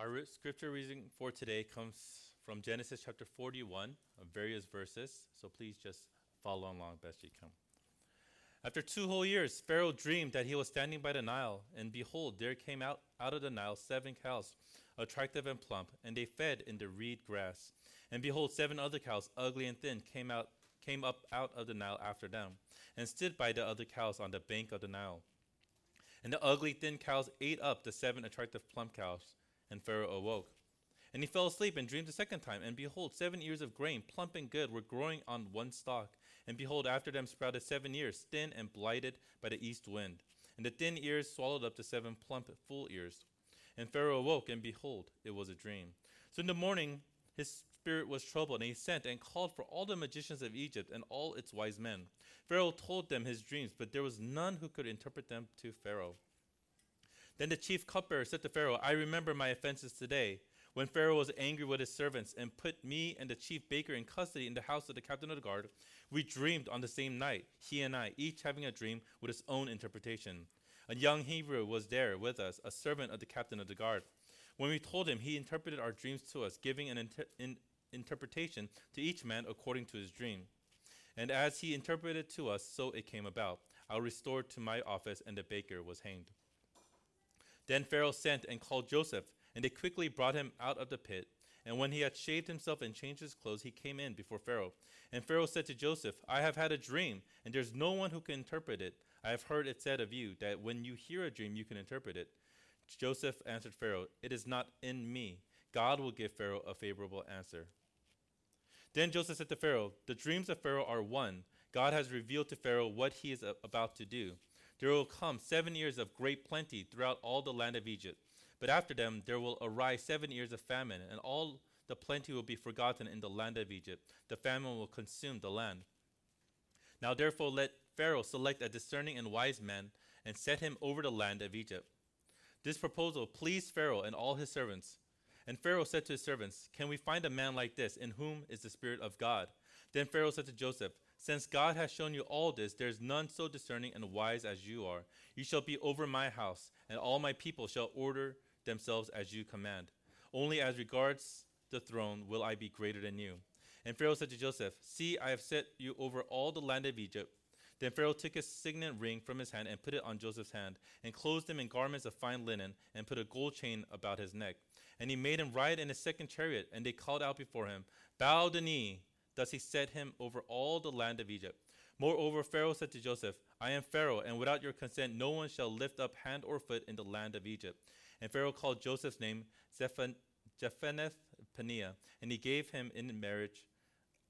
Our scripture reading for today comes from Genesis chapter 41 of various verses, so please just follow along best you can. After two whole years, Pharaoh dreamed that he was standing by the Nile, and behold, there came out, out of the Nile seven cows, attractive and plump, and they fed in the reed grass. And behold, seven other cows, ugly and thin, came out came up out of the Nile after them, and stood by the other cows on the bank of the Nile. And the ugly thin cows ate up the seven attractive plump cows, and Pharaoh awoke. And he fell asleep and dreamed a second time, and behold, seven ears of grain, plump and good, were growing on one stalk. And behold, after them sprouted seven ears, thin and blighted by the east wind. And the thin ears swallowed up the seven plump, full ears. And Pharaoh awoke, and behold, it was a dream. So in the morning, his spirit was troubled, and he sent and called for all the magicians of Egypt and all its wise men. Pharaoh told them his dreams, but there was none who could interpret them to Pharaoh. Then the chief cupbearer said to Pharaoh, I remember my offenses today. When Pharaoh was angry with his servants and put me and the chief baker in custody in the house of the captain of the guard, we dreamed on the same night, he and I, each having a dream with his own interpretation. A young Hebrew was there with us, a servant of the captain of the guard. When we told him, he interpreted our dreams to us, giving an inter- in- interpretation to each man according to his dream. And as he interpreted to us, so it came about. I was restored to my office, and the baker was hanged. Then Pharaoh sent and called Joseph, and they quickly brought him out of the pit. And when he had shaved himself and changed his clothes, he came in before Pharaoh. And Pharaoh said to Joseph, I have had a dream, and there's no one who can interpret it. I have heard it said of you that when you hear a dream, you can interpret it. Joseph answered Pharaoh, It is not in me. God will give Pharaoh a favorable answer. Then Joseph said to Pharaoh, The dreams of Pharaoh are one. God has revealed to Pharaoh what he is about to do. There will come seven years of great plenty throughout all the land of Egypt. But after them there will arise seven years of famine, and all the plenty will be forgotten in the land of Egypt. The famine will consume the land. Now therefore let Pharaoh select a discerning and wise man and set him over the land of Egypt. This proposal pleased Pharaoh and all his servants. And Pharaoh said to his servants, Can we find a man like this, in whom is the Spirit of God? Then Pharaoh said to Joseph, Since God has shown you all this, there is none so discerning and wise as you are. You shall be over my house, and all my people shall order themselves as you command. Only as regards the throne will I be greater than you. And Pharaoh said to Joseph, See, I have set you over all the land of Egypt. Then Pharaoh took his signet ring from his hand and put it on Joseph's hand, and clothed him in garments of fine linen, and put a gold chain about his neck. And he made him ride in his second chariot, and they called out before him, Bow the knee. Thus he set him over all the land of Egypt. Moreover, Pharaoh said to Joseph, I am Pharaoh, and without your consent no one shall lift up hand or foot in the land of Egypt. And Pharaoh called Joseph's name Zephan- Jephaneth Paneah, and he gave him in marriage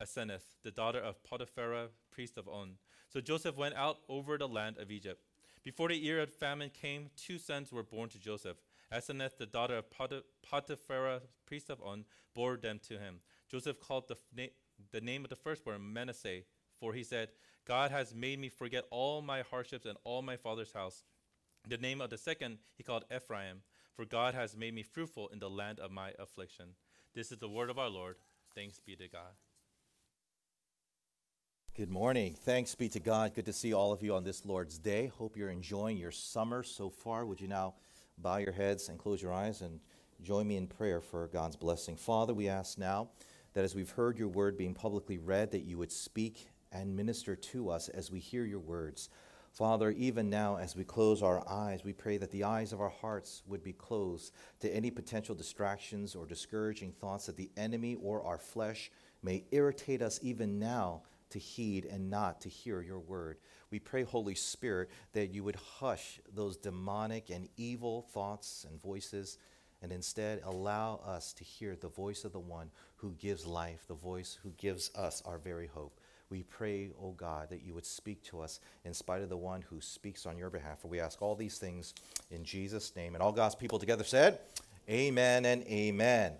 Asenath, the daughter of Potiphera, priest of On. So Joseph went out over the land of Egypt. Before the year of famine came, two sons were born to Joseph. Asenath, the daughter of Potiphera, priest of On, bore them to him. Joseph called the, the name of the firstborn Manasseh, for he said, God has made me forget all my hardships and all my father's house. The name of the second he called Ephraim, for God has made me fruitful in the land of my affliction. This is the word of our Lord. Thanks be to God. Good morning. Thanks be to God. Good to see all of you on this Lord's Day. Hope you're enjoying your summer so far. Would you now bow your heads and close your eyes and join me in prayer for God's blessing? Father, we ask now that as we've heard your word being publicly read, that you would speak and minister to us as we hear your words. Father, even now as we close our eyes, we pray that the eyes of our hearts would be closed to any potential distractions or discouraging thoughts that the enemy or our flesh may irritate us even now to heed and not to hear your word. We pray, Holy Spirit, that you would hush those demonic and evil thoughts and voices and instead allow us to hear the voice of the one who gives life, the voice who gives us our very hope. We pray, O oh God, that you would speak to us in spite of the one who speaks on your behalf. For we ask all these things in Jesus' name. And all God's people together said, Amen and amen.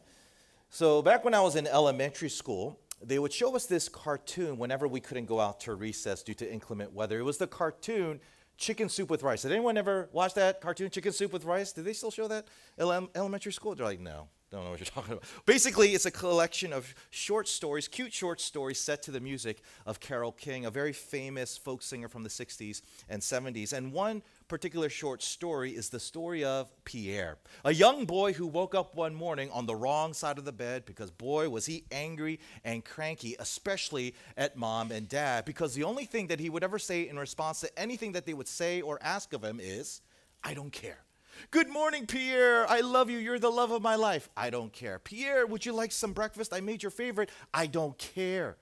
So, back when I was in elementary school, they would show us this cartoon whenever we couldn't go out to recess due to inclement weather. It was the cartoon Chicken Soup with Rice. Did anyone ever watch that cartoon, Chicken Soup with Rice? Did they still show that ele- elementary school? They're like, no, don't know what you're talking about. Basically, it's a collection of short stories, cute short stories set to the music of Carole King, a very famous folk singer from the 60s and 70s. And one particular short story is the story of Pierre, a young boy who woke up one morning on the wrong side of the bed because, boy, was he angry and cranky, especially at mom and dad, because the only thing that he would ever say in response to anything that they would say or ask of him is, I don't care. Good morning, Pierre. I love you. You're the love of my life. I don't care. Pierre, would you like some breakfast? I made your favorite. I don't care.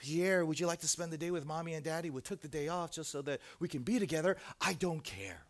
Pierre, would you like to spend the day with mommy and daddy? We took the day off just so that we can be together. I don't care.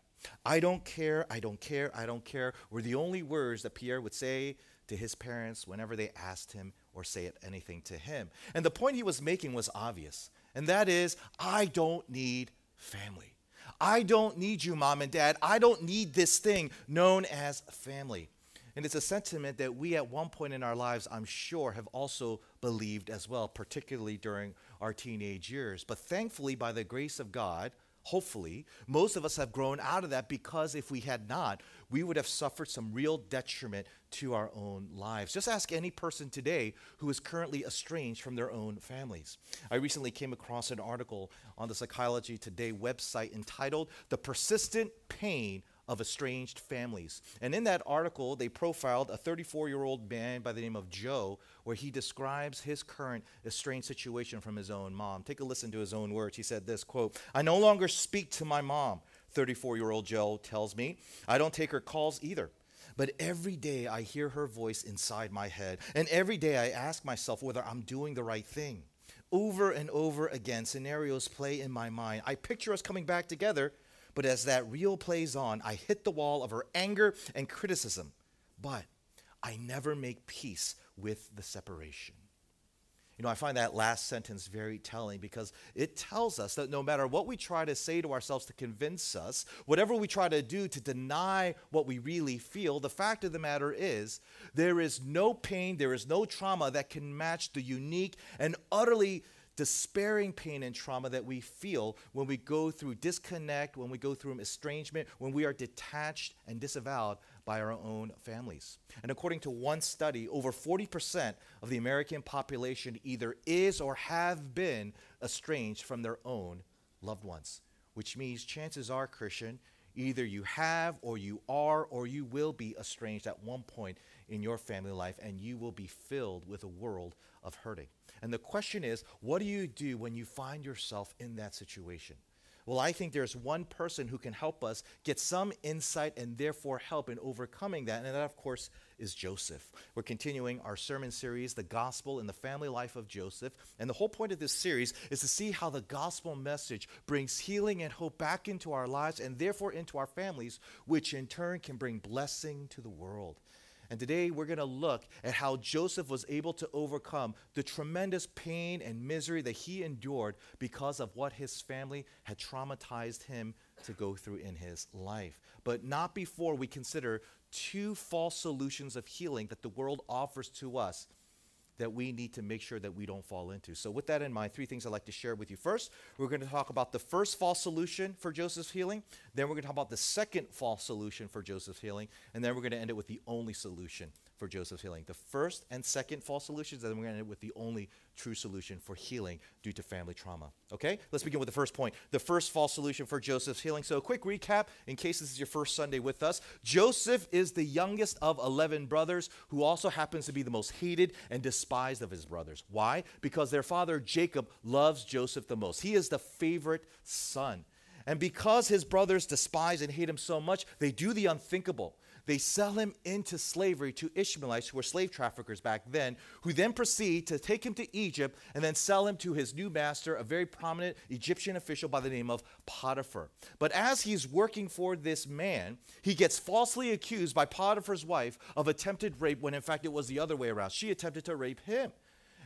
I don't care. I don't care. I don't care were the only words that Pierre would say to his parents whenever they asked him or say anything to him. And the point he was making was obvious, and that is I don't need family. I don't need you, mom and dad. I don't need this thing known as family. And it's a sentiment that we at one point in our lives, I'm sure, have also believed as well, particularly during our teenage years. But thankfully, by the grace of God, hopefully, most of us have grown out of that because if we had not, we would have suffered some real detriment to our own lives. Just ask any person today who is currently estranged from their own families. I recently came across an article on the Psychology Today website entitled The Persistent Pain of estranged families. And in that article, they profiled a 34 year old man by the name of Joe, where he describes his current estranged situation from his own mom. Take a listen to his own words. He said this quote, I no longer speak to my mom, 34 year old Joe tells me. I don't take her calls either. But every day I hear her voice inside my head, and every day I ask myself whether I'm doing the right thing. Over and over again, scenarios play in my mind. I picture us coming back together, but as that reel plays on, I hit the wall of her anger and criticism. But I never make peace with the separation. You know, I find that last sentence very telling because it tells us that no matter what we try to say to ourselves to convince us, whatever we try to do to deny what we really feel, the fact of the matter is there is no pain, there is no trauma that can match the unique and utterly despairing pain and trauma that we feel when we go through disconnect, when we go through estrangement, when we are detached and disavowed by our own families. And according to one study, over 40% of the American population either is or have been estranged from their own loved ones, which means chances are, Christian, either you have or you are or you will be estranged at one point in your family life, and you will be filled with a world of hurting. And the question is, what do you do when you find yourself in that situation? Well, I think there's one person who can help us get some insight and therefore help in overcoming that, and that, of course, is Joseph. We're continuing our sermon series, The Gospel in the Family Life of Joseph. And the whole point of this series is to see how the gospel message brings healing and hope back into our lives and therefore into our families, which in turn can bring blessing to the world. And today we're going to look at how Joseph was able to overcome the tremendous pain and misery that he endured because of what his family had traumatized him to go through in his life. But not before we consider two false solutions of healing that the world offers to us that we need to make sure that we don't fall into. So, with that in mind, three things I'd like to share with you. First, we're going to talk about the first false solution for Joseph's healing. Then, we're going to talk about the second false solution for Joseph's healing. And then, we're going to end it with the only solution for Joseph's healing. The first and second false solutions, and then we're going to end with the only true solution for healing due to family trauma. Okay? Let's begin with the first point. The first false solution for Joseph's healing. So, a quick recap in case this is your first Sunday with us. Joseph is the youngest of 11 brothers who also happens to be the most hated and despised of his brothers. Why? Because their father Jacob loves Joseph the most. He is the favorite son. And because his brothers despise and hate him so much, they do the unthinkable. They sell him into slavery to Ishmaelites, who were slave traffickers back then, who then proceed to take him to Egypt and then sell him to his new master, a very prominent Egyptian official by the name of Potiphar. But as he's working for this man, he gets falsely accused by Potiphar's wife of attempted rape when in fact it was the other way around. She attempted to rape him.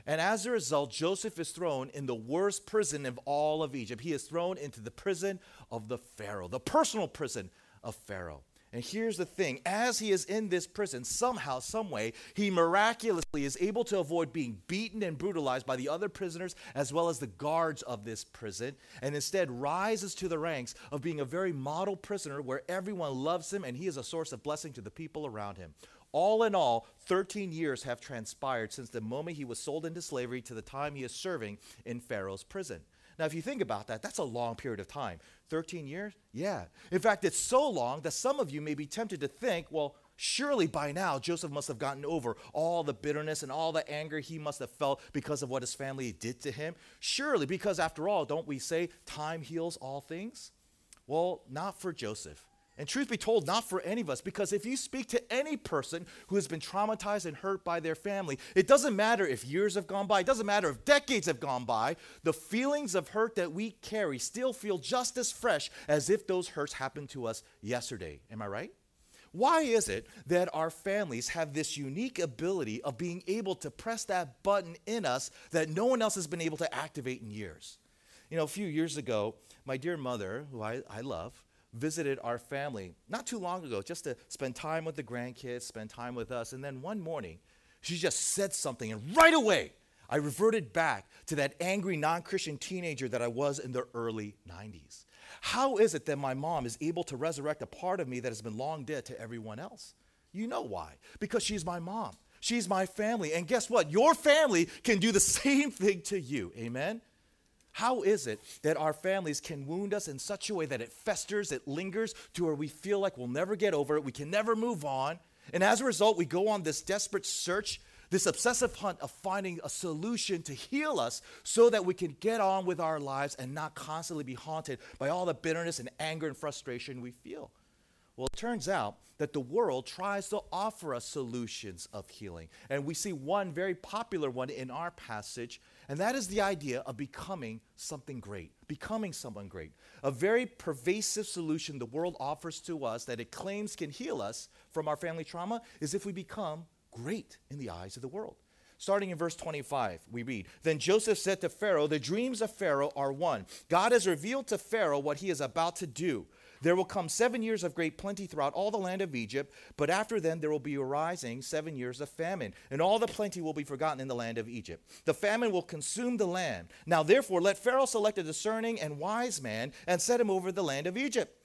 And as a result, Joseph is thrown in the worst prison of all of Egypt. He is thrown into the prison of the Pharaoh, the personal prison of Pharaoh. And here's the thing as he is in this prison, somehow, someway, he miraculously is able to avoid being beaten and brutalized by the other prisoners as well as the guards of this prison, and instead rises to the ranks of being a very model prisoner where everyone loves him and he is a source of blessing to the people around him. All in all, 13 years have transpired since the moment he was sold into slavery to the time he is serving in Pharaoh's prison. Now, if you think about that, that's a long period of time. 13 years? Yeah. In fact, it's so long that some of you may be tempted to think, well, surely by now Joseph must have gotten over all the bitterness and all the anger he must have felt because of what his family did to him. Surely, because after all, don't we say time heals all things? Well, not for Joseph. And truth be told, not for any of us, because if you speak to any person who has been traumatized and hurt by their family, it doesn't matter if years have gone by, it doesn't matter if decades have gone by, the feelings of hurt that we carry still feel just as fresh as if those hurts happened to us yesterday. Am I right? Why is it that our families have this unique ability of being able to press that button in us that no one else has been able to activate in years? You know, a few years ago, my dear mother, who I, I love, visited our family not too long ago just to spend time with the grandkids, spend time with us. And then one morning, she just said something, and right away, I reverted back to that angry non Christian teenager that I was in the early 90s. How is it that my mom is able to resurrect a part of me that has been long dead to everyone else? You know why. Because she's my mom. She's my family. And guess what? Your family can do the same thing to you. Amen? How is it that our families can wound us in such a way that it festers, it lingers to where we feel like we'll never get over it, we can never move on? And as a result, we go on this desperate search, this obsessive hunt of finding a solution to heal us so that we can get on with our lives and not constantly be haunted by all the bitterness and anger and frustration we feel. Well, it turns out that the world tries to offer us solutions of healing. And we see one very popular one in our passage, and that is the idea of becoming something great, becoming someone great. A very pervasive solution the world offers to us that it claims can heal us from our family trauma is if we become great in the eyes of the world. Starting in verse 25, we read Then Joseph said to Pharaoh, The dreams of Pharaoh are one. God has revealed to Pharaoh what he is about to do. There will come seven years of great plenty throughout all the land of Egypt, but after them there will be arising seven years of famine, and all the plenty will be forgotten in the land of Egypt. The famine will consume the land. Now therefore let Pharaoh select a discerning and wise man and set him over the land of Egypt.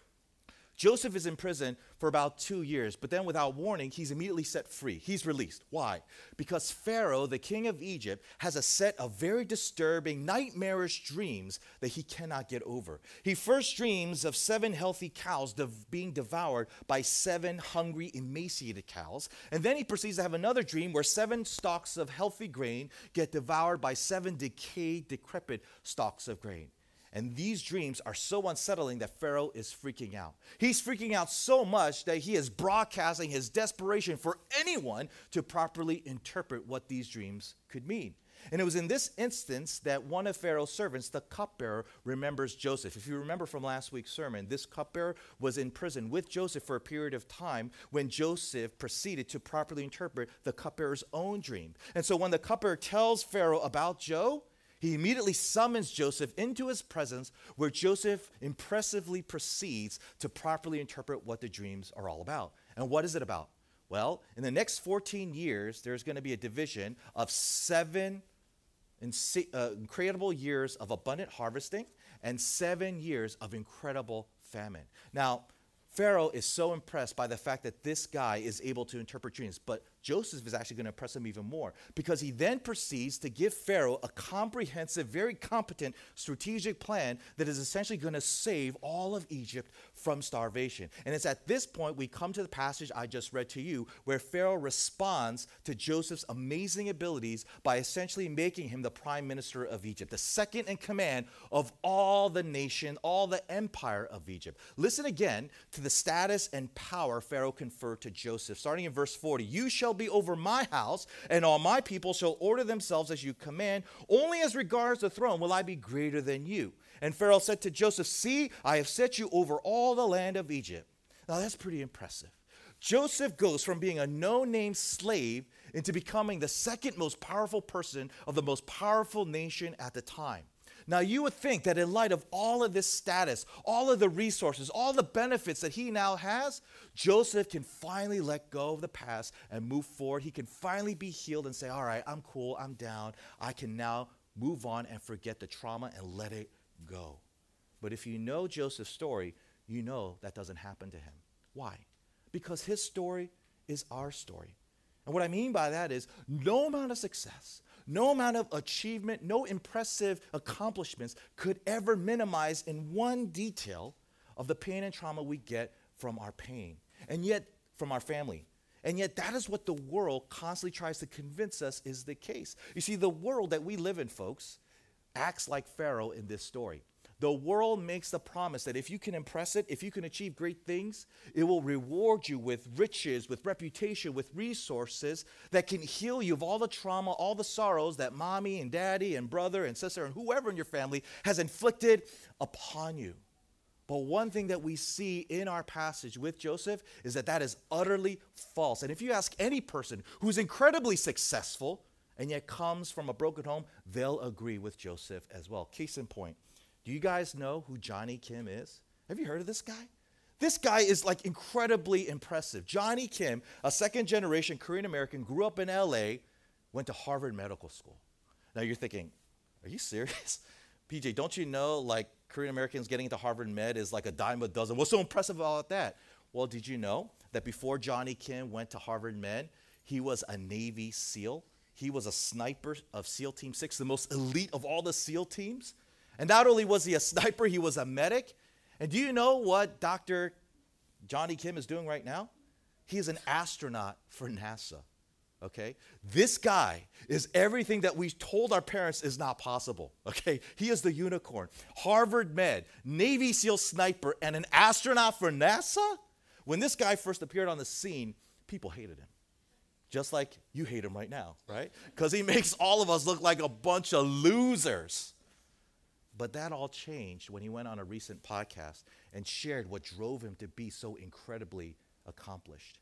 Joseph is in prison for about two years, but then without warning, he's immediately set free. He's released. Why? Because Pharaoh, the king of Egypt, has a set of very disturbing, nightmarish dreams that he cannot get over. He first dreams of seven healthy cows being devoured by seven hungry, emaciated cows. And then he proceeds to have another dream where seven stalks of healthy grain get devoured by seven decayed, decrepit stalks of grain. And these dreams are so unsettling that Pharaoh is freaking out. He's freaking out so much that he is broadcasting his desperation for anyone to properly interpret what these dreams could mean. And it was in this instance that one of Pharaoh's servants, the cupbearer, remembers Joseph. If you remember from last week's sermon, this cupbearer was in prison with Joseph for a period of time when Joseph proceeded to properly interpret the cupbearer's own dream. And so when the cupbearer tells Pharaoh about Joe, he immediately summons Joseph into his presence, where Joseph impressively proceeds to properly interpret what the dreams are all about. And what is it about? Well, in the next 14 years, there's going to be a division of seven uh, incredible years of abundant harvesting and seven years of incredible famine. Now, Pharaoh is so impressed by the fact that this guy is able to interpret dreams, but Joseph is actually going to impress him even more because he then proceeds to give Pharaoh a comprehensive, very competent strategic plan that is essentially going to save all of Egypt from starvation. And it's at this point we come to the passage I just read to you where Pharaoh responds to Joseph's amazing abilities by essentially making him the prime minister of Egypt, the second in command of all the nation, all the empire of Egypt. Listen again to the status and power Pharaoh conferred to Joseph. Starting in verse 40, you shall shall be over my house, and all my people shall order themselves as you command. Only as regards the throne will I be greater than you. And Pharaoh said to Joseph, See, I have set you over all the land of Egypt. Now that's pretty impressive. Joseph goes from being a no name slave into becoming the second most powerful person of the most powerful nation at the time. Now, you would think that in light of all of this status, all of the resources, all the benefits that he now has, Joseph can finally let go of the past and move forward. He can finally be healed and say, All right, I'm cool, I'm down. I can now move on and forget the trauma and let it go. But if you know Joseph's story, you know that doesn't happen to him. Why? Because his story is our story. And what I mean by that is no amount of success, no amount of achievement, no impressive accomplishments could ever minimize in one detail of the pain and trauma we get from our pain, and yet from our family. And yet, that is what the world constantly tries to convince us is the case. You see, the world that we live in, folks, acts like Pharaoh in this story. The world makes the promise that if you can impress it, if you can achieve great things, it will reward you with riches, with reputation, with resources that can heal you of all the trauma, all the sorrows that mommy and daddy and brother and sister and whoever in your family has inflicted upon you. But one thing that we see in our passage with Joseph is that that is utterly false. And if you ask any person who's incredibly successful and yet comes from a broken home, they'll agree with Joseph as well. Case in point, do you guys know who Jonny Kim is? Have you heard of this guy? This guy is like incredibly impressive. Jonny Kim, a second generation Korean American, grew up in LA, went to Harvard Medical School. Now you're thinking, are you serious? PJ, don't you know like Korean Americans getting into Harvard Med is like a dime a dozen? What's so impressive about that? Well, did you know that before Jonny Kim went to Harvard Med, he was a Navy SEAL? He was a sniper of SEAL Team 6, the most elite of all the SEAL teams. And not only was he a sniper, he was a medic. And do you know what Dr. Jonny Kim is doing right now? He is an astronaut for NASA. Okay? This guy is everything that we told our parents is not possible. Okay? He is the unicorn. Harvard med, Navy SEAL sniper, and an astronaut for NASA? When this guy first appeared on the scene, people hated him. Just like you hate him right now, right? Because he makes all of us look like a bunch of losers. But that all changed when he went on a recent podcast and shared what drove him to be so incredibly accomplished.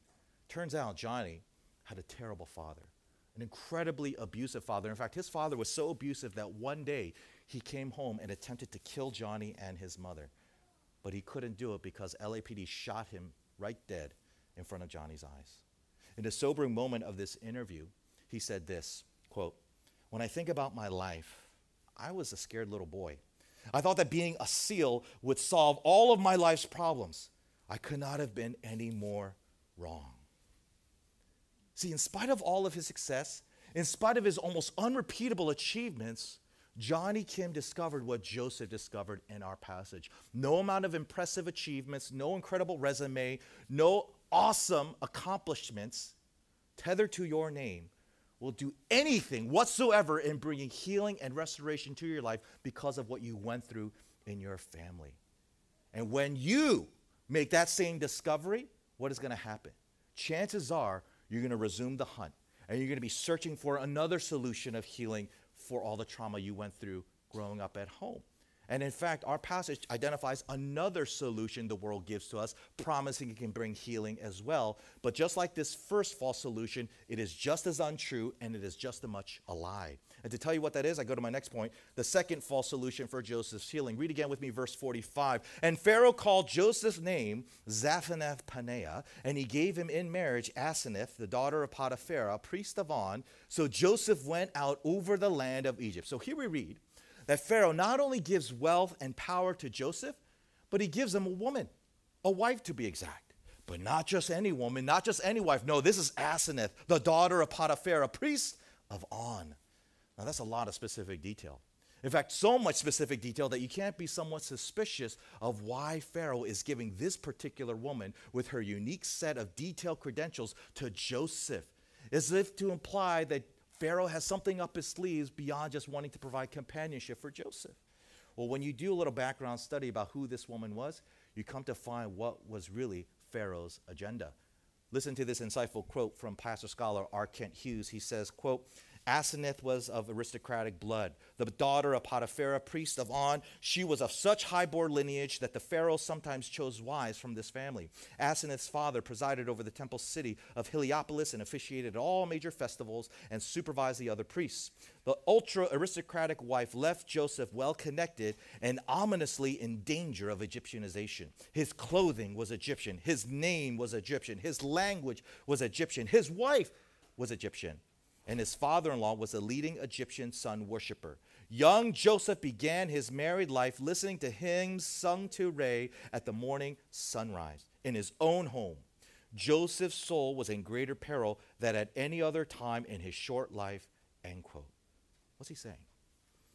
Turns out Jonny had a terrible father, an incredibly abusive father. In fact, his father was so abusive that one day he came home and attempted to kill Jonny and his mother. But he couldn't do it because LAPD shot him right dead in front of Jonny's eyes. In a sobering moment of this interview, he said this quote, When I think about my life, I was a scared little boy. I thought that being a SEAL would solve all of my life's problems. I could not have been any more wrong. See, in spite of all of his success, in spite of his almost unrepeatable achievements, Jonny Kim discovered what Joseph discovered in our passage. No amount of impressive achievements, no incredible resume, no awesome accomplishments tethered to your name will do anything whatsoever in bringing healing and restoration to your life because of what you went through in your family. And when you make that same discovery, what is going to happen? Chances are you're going to resume the hunt and you're going to be searching for another solution of healing for all the trauma you went through growing up at home. And in fact, our passage identifies another solution the world gives to us, promising it can bring healing as well. But just like this first false solution, it is just as untrue and it is just as much a lie. And to tell you what that is, I go to my next point the second false solution for Joseph's healing. Read again with me, verse 45. And Pharaoh called Joseph's name Zaphenath Paneah, and he gave him in marriage Asenath, the daughter of Potiphar, priest of On. So Joseph went out over the land of Egypt. So here we read that Pharaoh not only gives wealth and power to Joseph, but he gives him a woman, a wife to be exact. But not just any woman, not just any wife. No, this is Asenath, the daughter of Potiphar, a priest of On. Now, that's a lot of specific detail. In fact, so much specific detail that you can't be somewhat suspicious of why Pharaoh is giving this particular woman with her unique set of detailed credentials to Joseph, as if to imply that Pharaoh has something up his sleeves beyond just wanting to provide companionship for Joseph. Well, when you do a little background study about who this woman was, you come to find what was really Pharaoh's agenda. Listen to this insightful quote from pastor scholar R. Kent Hughes. He says, quote, Asenath was of aristocratic blood. The daughter of Potiphera, priest of On, she was of such high-born lineage that the pharaoh sometimes chose wives from this family. Asenath's father presided over the temple city of Heliopolis and officiated at all major festivals and supervised the other priests. The ultra aristocratic wife left Joseph well connected and ominously in danger of Egyptianization. His clothing was Egyptian, his name was Egyptian, his language was Egyptian, his wife was Egyptian and his father in law was a leading Egyptian sun worshiper. Young Joseph began his married life listening to hymns sung to Re at the morning sunrise in his own home. Joseph's soul was in greater peril than at any other time in his short life. End quote. What's he saying?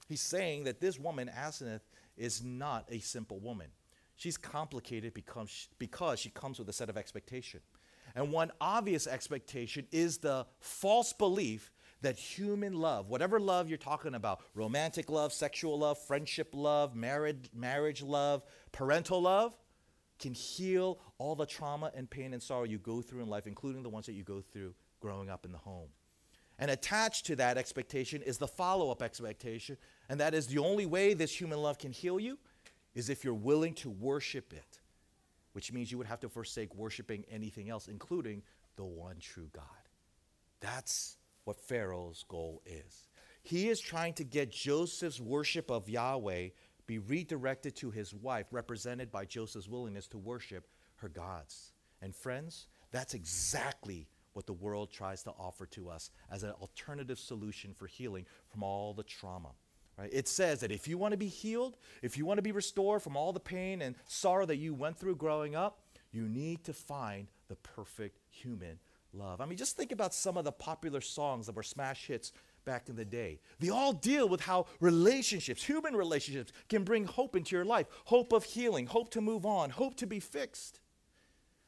He's saying that this woman, Asenath, is not a simple woman. She's complicated because, because she comes with a set of expectation. And one obvious expectation is the false belief that human love, whatever love you're talking about, romantic love, sexual love, friendship love, marriage, marriage love, parental love, can heal all the trauma and pain and sorrow you go through in life, including the ones that you go through growing up in the home. And attached to that expectation is the follow up expectation, and that is the only way this human love can heal you is if you're willing to worship it which means you would have to forsake worshiping anything else, including the one true God. That's what Pharaoh's goal is. He is trying to get Joseph's worship of Yahweh be redirected to his wife, represented by Joseph's willingness to worship her gods. And friends, that's exactly what the world tries to offer to us as an alternative solution for healing from all the trauma. Right? It says that if you want to be healed, if you want to be restored from all the pain and sorrow that you went through growing up, you need to find the perfect human love. I mean, just think about some of the popular songs that were smash hits back in the day. They all deal with how relationships, human relationships, can bring hope into your life hope of healing, hope to move on, hope to be fixed.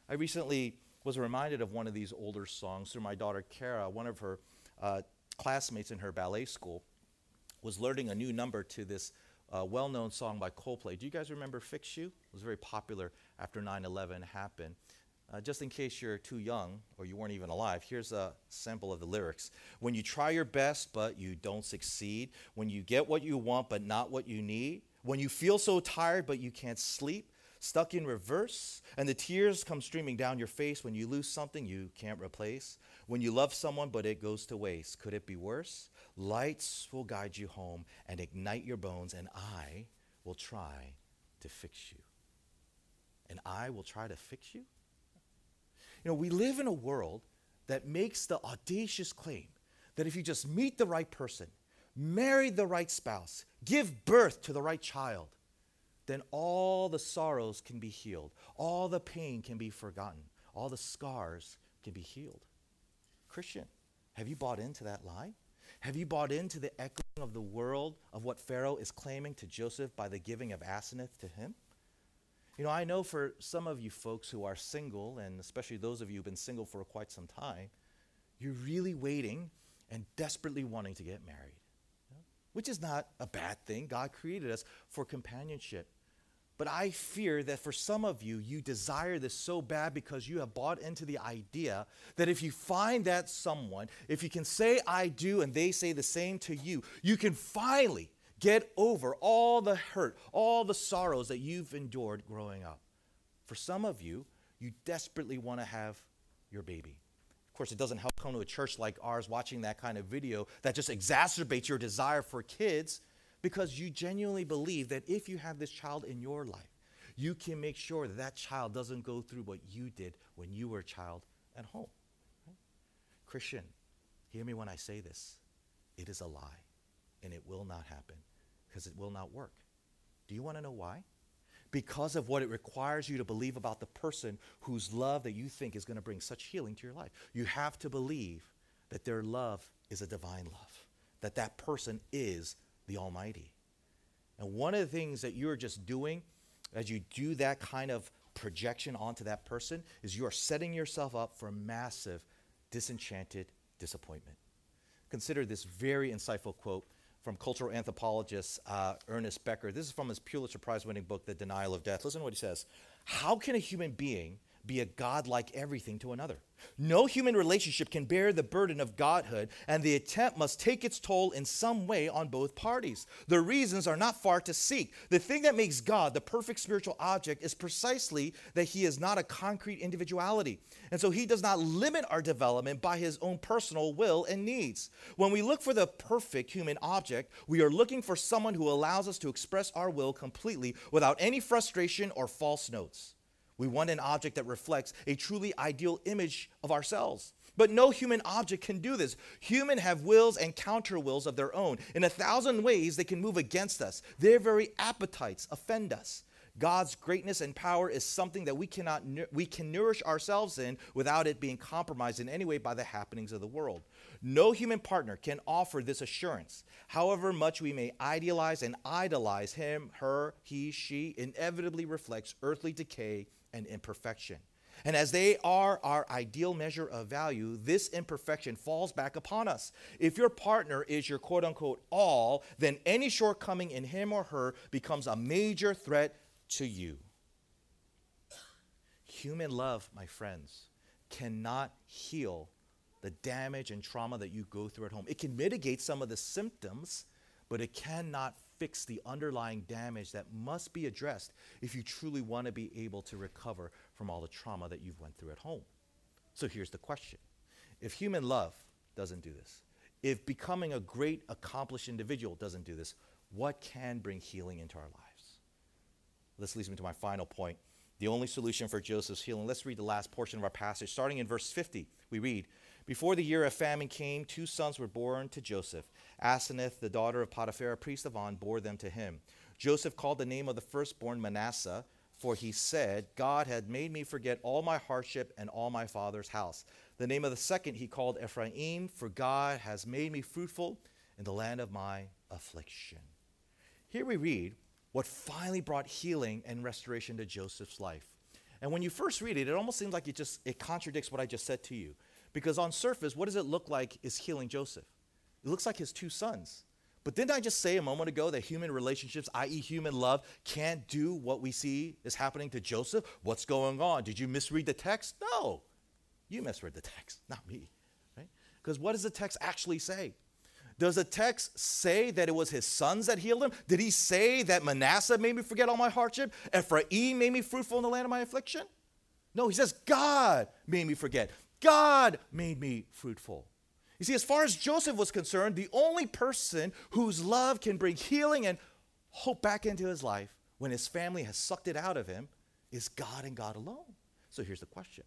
I recently was reminded of one of these older songs through my daughter Kara, one of her uh, classmates in her ballet school was learning a new number to this uh, well known song by Coldplay. Do you guys remember Fix You? It was very popular after 9 11 happened. Uh, just in case you're too young or you weren't even alive, here's a sample of the lyrics. When you try your best but you don't succeed, when you get what you want but not what you need, when you feel so tired but you can't sleep, stuck in reverse, and the tears come streaming down your face when you lose something you can't replace, when you love someone but it goes to waste, could it be worse? Lights will guide you home and ignite your bones, and I will try to fix you. And I will try to fix you? You know, we live in a world that makes the audacious claim that if you just meet the right person, marry the right spouse, give birth to the right child, then all the sorrows can be healed, all the pain can be forgotten, all the scars can be healed. Christian, have you bought into that lie? Have you bought into the echoing of the world of what Pharaoh is claiming to Joseph by the giving of Asenath to him? You know, I know for some of you folks who are single, and especially those of you who've been single for quite some time, you're really waiting and desperately wanting to get married, which is not a bad thing. God created us for companionship. But I fear that for some of you, you desire this so bad because you have bought into the idea that if you find that someone, if you can say, I do, and they say the same to you, you can finally get over all the hurt, all the sorrows that you've endured growing up. For some of you, you desperately want to have your baby. Of course, it doesn't help come to a church like ours watching that kind of video that just exacerbates your desire for kids because you genuinely believe that if you have this child in your life, you can make sure that that child doesn't go through what you did when you were a child at home. Right? Christian, hear me when I say this. It is a lie, and it will not happen because it will not work. Do you want to know why? Because of what it requires you to believe about the person whose love that you think is going to bring such healing to your life. You have to believe that their love is a divine love, that that person is the Almighty. And one of the things that you're just doing as you do that kind of projection onto that person is you are setting yourself up for massive disenchanted disappointment. Consider this very insightful quote from cultural anthropologist uh, Ernest Becker. This is from his Pulitzer Prize winning book, The Denial of Death. Listen to what he says How can a human being be a godlike everything to another. No human relationship can bear the burden of godhood, and the attempt must take its toll in some way on both parties. The reasons are not far to seek. The thing that makes God the perfect spiritual object is precisely that he is not a concrete individuality. And so he does not limit our development by his own personal will and needs. When we look for the perfect human object, we are looking for someone who allows us to express our will completely without any frustration or false notes. We want an object that reflects a truly ideal image of ourselves. But no human object can do this. Human have wills and counter wills of their own. In a thousand ways, they can move against us. Their very appetites offend us. God's greatness and power is something that we cannot we can nourish ourselves in without it being compromised in any way by the happenings of the world. No human partner can offer this assurance. However much we may idealize and idolize him, her, he, she inevitably reflects earthly decay and imperfection. And as they are our ideal measure of value, this imperfection falls back upon us. If your partner is your quote unquote all, then any shortcoming in him or her becomes a major threat to you. Human love, my friends, cannot heal the damage and trauma that you go through at home. It can mitigate some of the symptoms, but it cannot fix the underlying damage that must be addressed if you truly want to be able to recover from all the trauma that you've went through at home. So here's the question. If human love doesn't do this, if becoming a great accomplished individual doesn't do this, what can bring healing into our lives? This leads me to my final point. The only solution for Joseph's healing. Let's read the last portion of our passage. Starting in verse 50, we read, Before the year of famine came, two sons were born to Joseph. Asenath, the daughter of Potiphar, a priest of On, bore them to him. Joseph called the name of the firstborn Manasseh, for he said, God had made me forget all my hardship and all my father's house. The name of the second he called Ephraim, for God has made me fruitful in the land of my affliction. Here we read what finally brought healing and restoration to Joseph's life. And when you first read it, it almost seems like it just it contradicts what I just said to you. Because on surface, what does it look like is healing Joseph? It looks like his two sons. But didn't I just say a moment ago that human relationships, i.e., human love, can't do what we see is happening to Joseph? What's going on? Did you misread the text? No. You misread the text, not me. Right? Because what does the text actually say? Does the text say that it was his sons that healed him? Did he say that Manasseh made me forget all my hardship? Ephraim made me fruitful in the land of my affliction? No, he says God made me forget. God made me fruitful. You see, as far as Joseph was concerned, the only person whose love can bring healing and hope back into his life when his family has sucked it out of him is God and God alone. So here's the question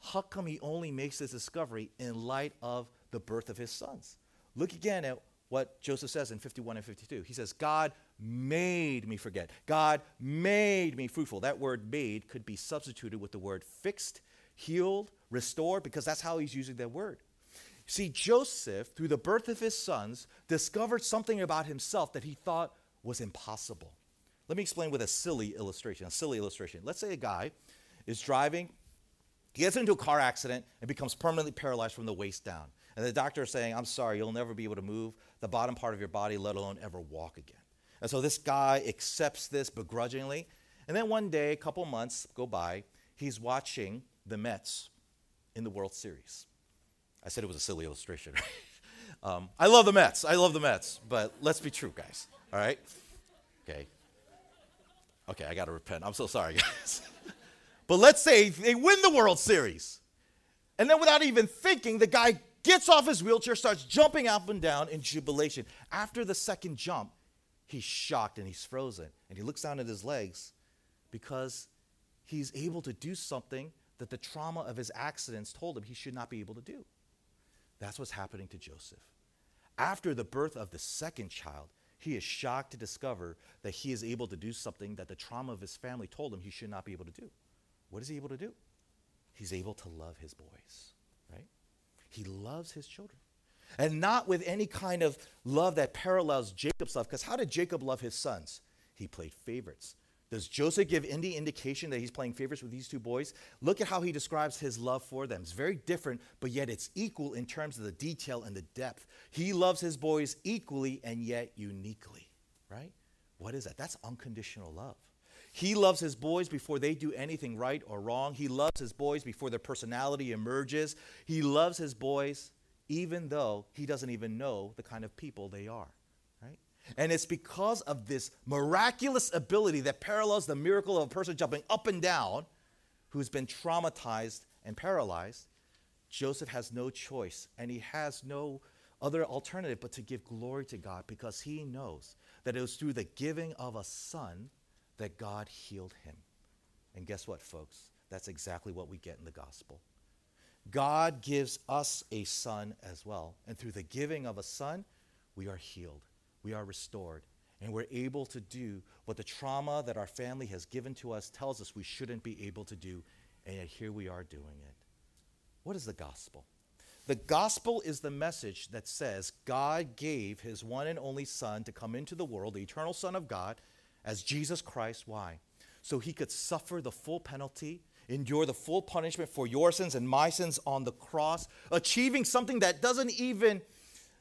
How come he only makes this discovery in light of the birth of his sons? Look again at what Joseph says in 51 and 52. He says, God made me forget. God made me fruitful. That word made could be substituted with the word fixed, healed, restored, because that's how he's using that word. See, Joseph, through the birth of his sons, discovered something about himself that he thought was impossible. Let me explain with a silly illustration. A silly illustration. Let's say a guy is driving, he gets into a car accident and becomes permanently paralyzed from the waist down. And the doctor is saying, I'm sorry, you'll never be able to move the bottom part of your body, let alone ever walk again. And so this guy accepts this begrudgingly. And then one day, a couple months go by, he's watching the Mets in the World Series. I said it was a silly illustration. um, I love the Mets. I love the Mets. But let's be true, guys. All right? Okay. Okay, I got to repent. I'm so sorry, guys. but let's say they win the World Series. And then without even thinking, the guy gets off his wheelchair, starts jumping up and down in jubilation. After the second jump, he's shocked and he's frozen. And he looks down at his legs because he's able to do something that the trauma of his accidents told him he should not be able to do. That's what's happening to Joseph. After the birth of the second child, he is shocked to discover that he is able to do something that the trauma of his family told him he should not be able to do. What is he able to do? He's able to love his boys, right? He loves his children. And not with any kind of love that parallels Jacob's love, because how did Jacob love his sons? He played favorites. Does Joseph give any indication that he's playing favorites with these two boys? Look at how he describes his love for them. It's very different, but yet it's equal in terms of the detail and the depth. He loves his boys equally and yet uniquely, right? What is that? That's unconditional love. He loves his boys before they do anything right or wrong. He loves his boys before their personality emerges. He loves his boys even though he doesn't even know the kind of people they are? And it's because of this miraculous ability that parallels the miracle of a person jumping up and down who's been traumatized and paralyzed. Joseph has no choice and he has no other alternative but to give glory to God because he knows that it was through the giving of a son that God healed him. And guess what, folks? That's exactly what we get in the gospel. God gives us a son as well. And through the giving of a son, we are healed, we are restored, and we're able to do what the trauma that our family has given to us tells us we shouldn't be able to do. And yet here we are doing it. What is the gospel? The gospel is the message that says God gave his one and only Son to come into the world, the eternal Son of God, as Jesus Christ. Why? So he could suffer the full penalty endure the full punishment for your sins and my sins on the cross, achieving something that doesn't even,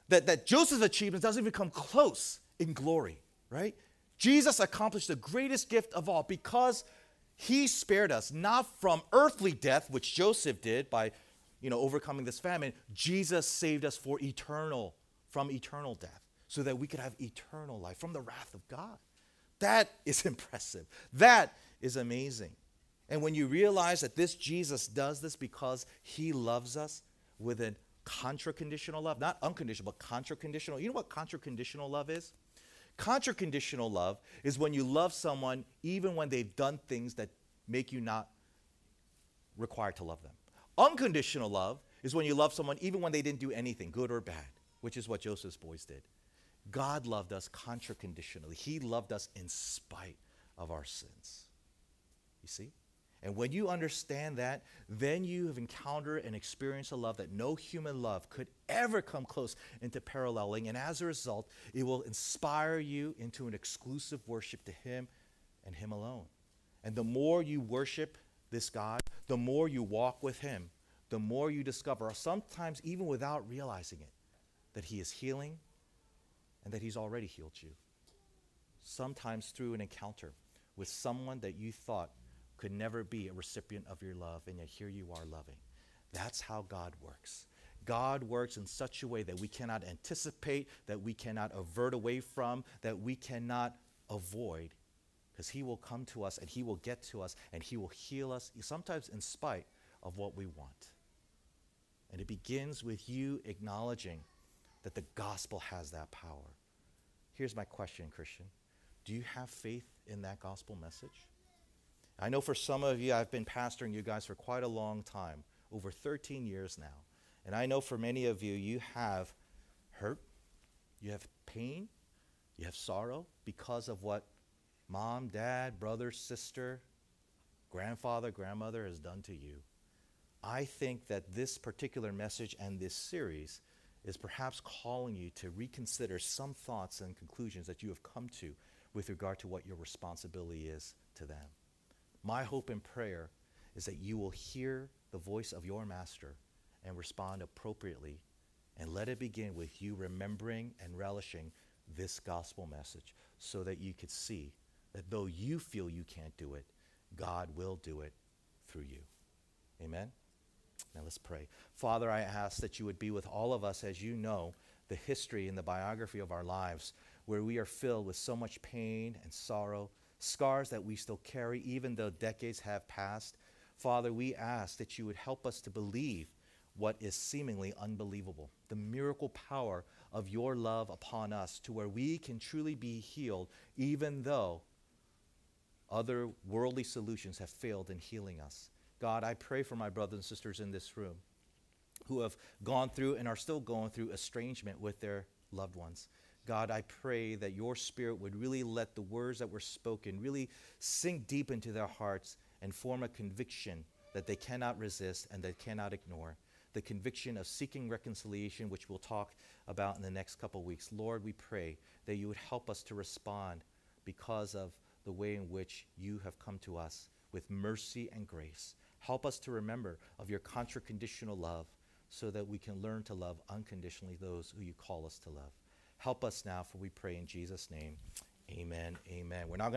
that, that Joseph's achievement doesn't even come close in glory, right? Jesus accomplished the greatest gift of all because he spared us not from earthly death, which Joseph did by, you know, overcoming this famine. Jesus saved us for eternal, from eternal death, so that we could have eternal life from the wrath of God. That is impressive. That is amazing. And when you realize that this Jesus does this because he loves us with a contra-conditional love, not unconditional, but contra-conditional. You know what contra-conditional love is? Contra-conditional love is when you love someone even when they've done things that make you not required to love them. Unconditional love is when you love someone even when they didn't do anything, good or bad, which is what Joseph's boys did. God loved us contra-conditionally. He loved us in spite of our sins. You see? And when you understand that, then you have encountered and experienced a love that no human love could ever come close into paralleling. And as a result, it will inspire you into an exclusive worship to Him and Him alone. And the more you worship this God, the more you walk with Him, the more you discover, sometimes even without realizing it, that He is healing and that He's already healed you. Sometimes through an encounter with someone that you thought could never be a recipient of your love, and yet here you are loving. That's how God works. God works in such a way that we cannot anticipate, that we cannot avert away from, that we cannot avoid, because He will come to us and He will get to us and He will heal us, sometimes in spite of what we want. And it begins with you acknowledging that the gospel has that power. Here's my question, Christian Do you have faith in that gospel message? I know for some of you, I've been pastoring you guys for quite a long time, over 13 years now. And I know for many of you, you have hurt, you have pain, you have sorrow because of what mom, dad, brother, sister, grandfather, grandmother has done to you. I think that this particular message and this series is perhaps calling you to reconsider some thoughts and conclusions that you have come to with regard to what your responsibility is to them. My hope and prayer is that you will hear the voice of your master and respond appropriately. And let it begin with you remembering and relishing this gospel message so that you could see that though you feel you can't do it, God will do it through you. Amen? Now let's pray. Father, I ask that you would be with all of us as you know the history and the biography of our lives, where we are filled with so much pain and sorrow scars that we still carry, even though decades have passed. Father, we ask that you would help us to believe what is seemingly unbelievable the miracle power of your love upon us, to where we can truly be healed, even though other worldly solutions have failed in healing us. God, I pray for my brothers and sisters in this room who have gone through and are still going through estrangement with their loved ones. God, I pray that your spirit would really let the words that were spoken really sink deep into their hearts and form a conviction that they cannot resist and they cannot ignore. The conviction of seeking reconciliation, which we'll talk about in the next couple weeks. Lord, we pray that you would help us to respond because of the way in which you have come to us with mercy and grace. Help us to remember of your contra-conditional love so that we can learn to love unconditionally those who you call us to love. Help us now, for we pray in Jesus' name. Amen. Amen. We're not going